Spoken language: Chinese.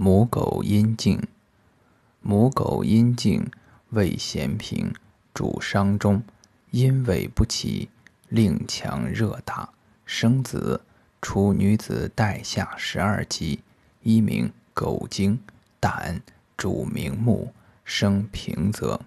母狗阴茎，母狗阴茎味咸平，主伤中，阴痿不起，令强热大，生子，除女子带下十二级，一名狗精，胆主明目，生平泽。